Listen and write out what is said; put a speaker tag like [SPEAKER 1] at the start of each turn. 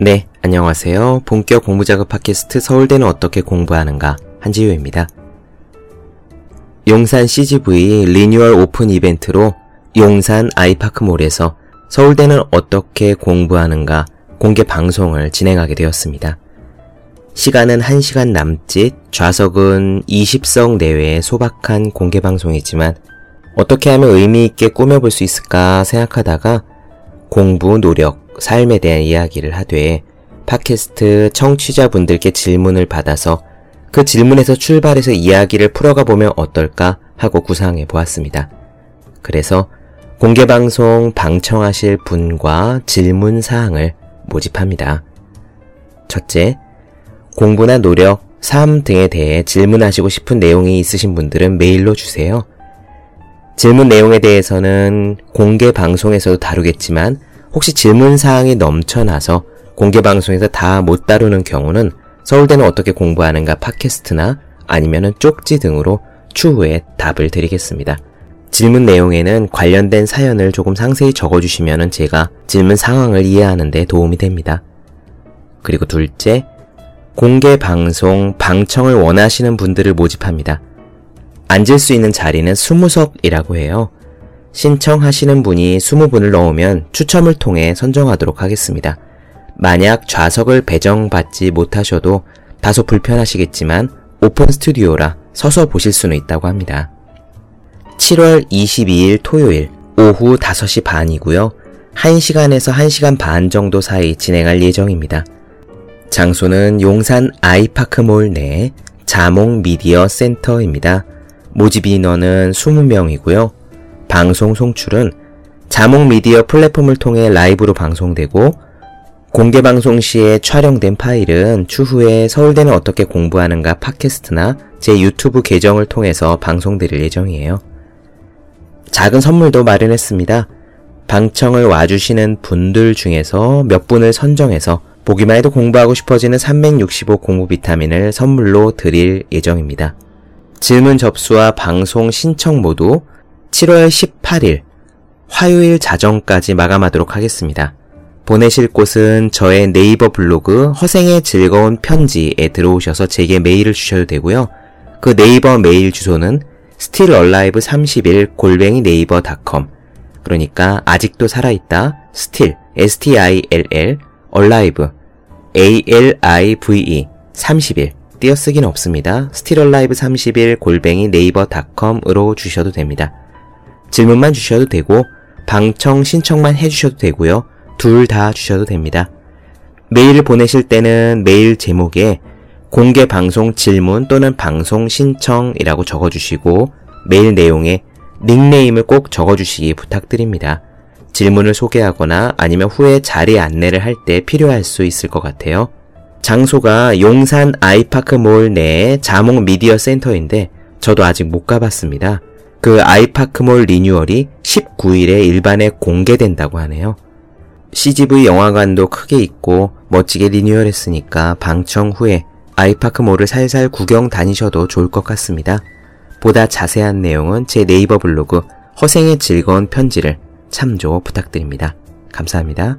[SPEAKER 1] 네, 안녕하세요. 본격 공부 자극 팟캐스트 서울대는 어떻게 공부하는가 한지효입니다. 용산 CGV 리뉴얼 오픈 이벤트로 용산 아이파크몰에서 서울대는 어떻게 공부하는가 공개 방송을 진행하게 되었습니다. 시간은 1시간 남짓, 좌석은 20석 내외의 소박한 공개 방송이지만 어떻게 하면 의미 있게 꾸며볼 수 있을까 생각하다가 공부, 노력, 삶에 대한 이야기를 하되 팟캐스트 청취자분들께 질문을 받아서 그 질문에서 출발해서 이야기를 풀어가 보면 어떨까 하고 구상해 보았습니다. 그래서 공개방송 방청하실 분과 질문 사항을 모집합니다. 첫째, 공부나 노력, 삶 등에 대해 질문하시고 싶은 내용이 있으신 분들은 메일로 주세요. 질문 내용에 대해서는 공개 방송에서도 다루겠지만 혹시 질문 사항이 넘쳐나서 공개 방송에서 다 못 다루는 경우는 서울대는 어떻게 공부하는가 팟캐스트나 아니면은 쪽지 등으로 추후에 답을 드리겠습니다. 질문 내용에는 관련된 사연을 조금 상세히 적어주시면 제가 질문 상황을 이해하는 데 도움이 됩니다. 그리고 둘째, 공개 방송 방청을 원하시는 분들을 모집합니다. 앉을 수 있는 자리는 20석이라고 해요. 신청하시는 분이 20분을 넣으면 추첨을 통해 선정하도록 하겠습니다. 만약 좌석을 배정받지 못하셔도 다소 불편하시겠지만 오픈 스튜디오라 서서 보실 수는 있다고 합니다. 7월 22일 토요일 오후 5시 반이고요. 1시간에서 1시간 반 정도 사이 진행할 예정입니다. 장소는 용산 아이파크몰 내 자몽 미디어 센터입니다. 모집 인원은 20명이고요. 방송 송출은 자몽 미디어 플랫폼을 통해 라이브로 방송되고 공개 방송 시에 촬영된 파일은 추후에 서울대는 어떻게 공부하는가 팟캐스트나 제 유튜브 계정을 통해서 방송드릴 예정이에요. 작은 선물도 마련했습니다. 방청을 와주시는 분들 중에서 몇 분을 선정해서 보기만 해도 공부하고 싶어지는 365 공부 비타민을 선물로 드릴 예정입니다. 질문 접수와 방송 신청 모두 7월 18일 화요일 자정까지 마감하도록 하겠습니다. 보내실 곳은 저의 네이버 블로그 허생의 즐거운 편지에 들어오셔서 제게 메일을 주셔도 되고요. 그 네이버 메일 주소는 stillalive31 골뱅이 네이버닷컴 그러니까 아직도 살아있다 still s-t-i-l-l alive a-l-i-v-e 31 띄어쓰기는 없습니다. stillalive31 골뱅이 네이버닷컴으로 주셔도 됩니다. 질문만 주셔도 되고 방청 신청만 해주셔도 되고요. 둘 다 주셔도 됩니다. 메일을 보내실 때는 메일 제목에 공개 방송 질문 또는 방송 신청이라고 적어주시고 메일 내용에 닉네임을 꼭 적어주시기 부탁드립니다. 질문을 소개하거나 아니면 후에 자리 안내를 할 때 필요할 수 있을 것 같아요. 장소가 용산 아이파크몰 내 자몽 미디어 센터인데 저도 아직 못 가봤습니다. 그 아이파크몰 리뉴얼이 19일에 일반에 공개된다고 하네요. CGV 영화관도 크게 있고 멋지게 리뉴얼했으니까 방청 후에 아이파크몰을 살살 구경 다니셔도 좋을 것 같습니다. 보다 자세한 내용은 제 네이버 블로그 허생의 즐거운 편지를 참조 부탁드립니다. 감사합니다.